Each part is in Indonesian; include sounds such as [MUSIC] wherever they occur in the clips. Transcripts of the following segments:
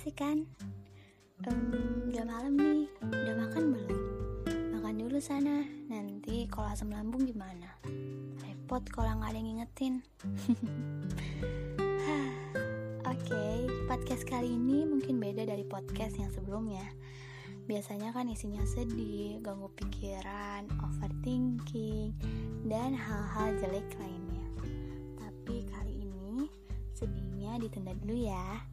pasti kan? Um, udah malam nih, udah makan belum? Makan dulu sana, nanti kalau asam lambung gimana? Repot kalau nggak ada yang ngingetin. [LAUGHS] Oke, okay, podcast kali ini mungkin beda dari podcast yang sebelumnya. Biasanya kan isinya sedih, ganggu pikiran, overthinking, dan hal-hal jelek lainnya. Tapi kali ini sedihnya ditunda dulu ya.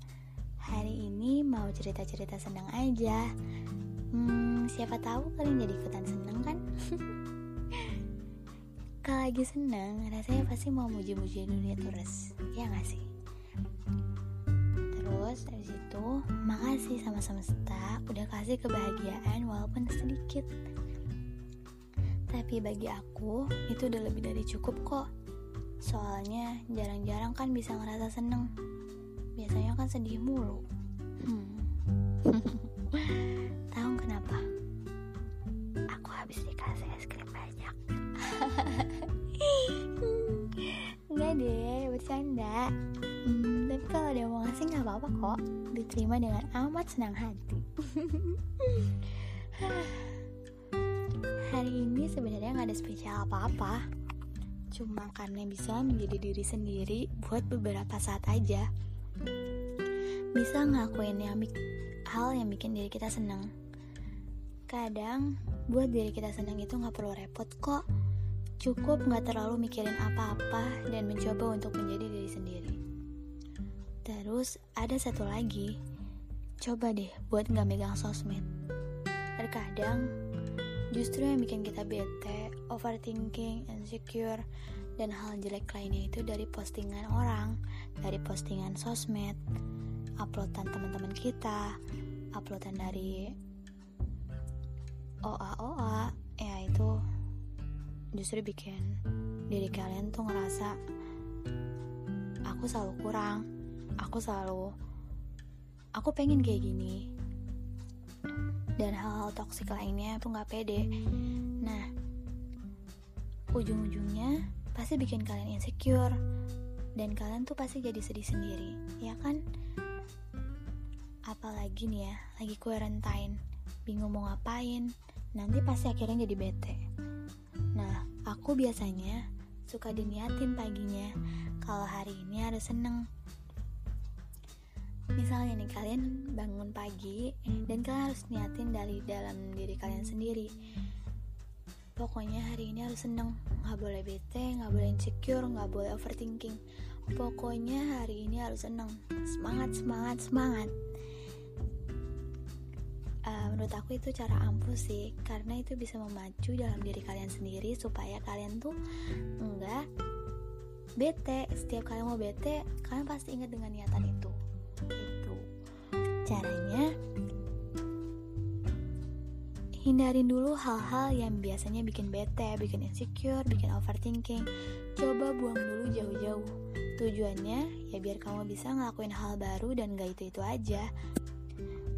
Hari ini mau cerita-cerita senang aja. Hmm, siapa tahu kalian jadi ikutan seneng kan? [LAUGHS] Kalau lagi seneng, rasanya pasti mau muji-muji dunia terus. Ya gak sih? Terus dari situ makasih sama semesta udah kasih kebahagiaan walaupun sedikit. Tapi bagi aku itu udah lebih dari cukup kok. Soalnya jarang-jarang kan bisa ngerasa seneng. Kan sedih mulu. Hmm. [LAUGHS] Tahu kenapa? Aku habis dikasih es krim banyak. [LAUGHS] Enggak deh, bercanda. Hmm, tapi kalau dia mau ngasih nggak apa-apa kok, diterima dengan amat senang hati. [LAUGHS] Hari ini sebenarnya nggak ada spesial apa-apa, cuma karena bisa menjadi diri sendiri buat beberapa saat aja. Bisa ngelakuin yang hal yang bikin diri kita senang. Kadang buat diri kita senang itu nggak perlu repot kok. Cukup nggak terlalu mikirin apa-apa dan mencoba untuk menjadi diri sendiri. Terus ada satu lagi, coba deh buat nggak megang sosmed. Terkadang justru yang bikin kita bete, overthinking, insecure, dan hal jelek lainnya itu dari postingan orang, dari postingan sosmed, uploadan teman-teman kita, uploadan dari OA OA, ya itu justru bikin diri kalian tuh ngerasa aku selalu kurang aku selalu aku pengen kayak gini. Dan hal-hal toksik lainnya tuh nggak pede. Nah ujung-ujungnya pasti bikin kalian insecure dan kalian tuh pasti jadi sedih sendiri ya kan apalagi nih ya lagi quarantine bingung mau ngapain nanti pasti akhirnya jadi bete Nah, aku biasanya suka diniatin paginya kalau hari ini harus seneng. Misalnya nih kalian bangun pagi dan kalian harus niatin dari dalam diri kalian sendiri. Pokoknya hari ini harus seneng, nggak boleh bete, nggak boleh insecure, nggak boleh overthinking. Pokoknya hari ini harus seneng, semangat, semangat, semangat menurut aku itu cara ampuh sih karena itu bisa memacu dalam diri kalian sendiri supaya kalian tuh enggak bete setiap kalian mau bete kalian pasti ingat dengan niatan itu itu caranya hindarin dulu hal-hal yang biasanya bikin bete, bikin insecure, bikin overthinking. Coba buang dulu jauh-jauh. Tujuannya ya biar kamu bisa ngelakuin hal baru dan gak itu-itu aja.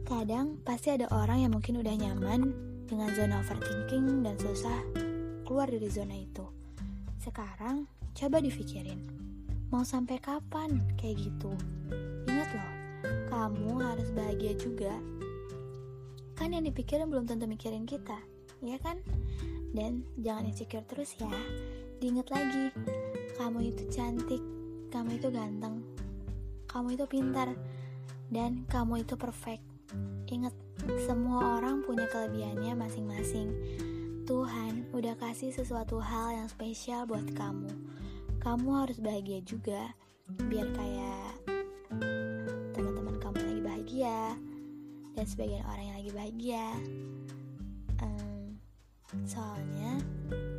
Kadang pasti ada orang yang mungkin udah nyaman dengan zona overthinking dan susah keluar dari zona itu. Sekarang coba dipikirin, mau sampai kapan kayak gitu? Ingat loh, kamu harus bahagia juga. Kan yang dipikirin belum tentu mikirin kita, ya kan? Dan jangan insecure terus ya. Diingat lagi, kamu itu cantik, kamu itu ganteng, kamu itu pintar, dan kamu itu perfect. Ingat, semua orang punya kelebihannya masing-masing. Tuhan udah kasih sesuatu hal yang spesial buat kamu. Kamu harus bahagia juga, biar kayak teman-teman kamu lagi bahagia dan sebagian orang yang lagi bahagia. Um, soalnya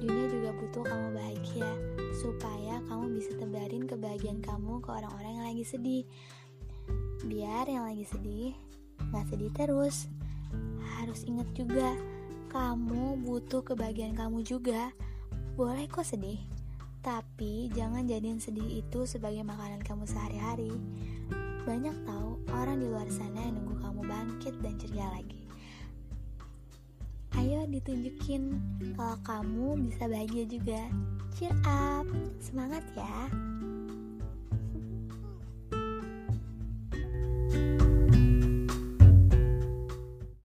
dunia juga butuh kamu bahagia supaya kamu bisa tebarin kebahagiaan kamu ke orang-orang yang lagi sedih. Biar yang lagi sedih Gak sedih terus. Harus ingat juga Kamu butuh kebahagiaan kamu juga. Boleh kok sedih Tapi jangan jadiin sedih itu sebagai makanan kamu sehari-hari. Banyak tahu orang di luar sana yang nunggu kamu bangkit dan ceria lagi. Ayo ditunjukin kalau kamu bisa bahagia juga. Cheer up, semangat ya!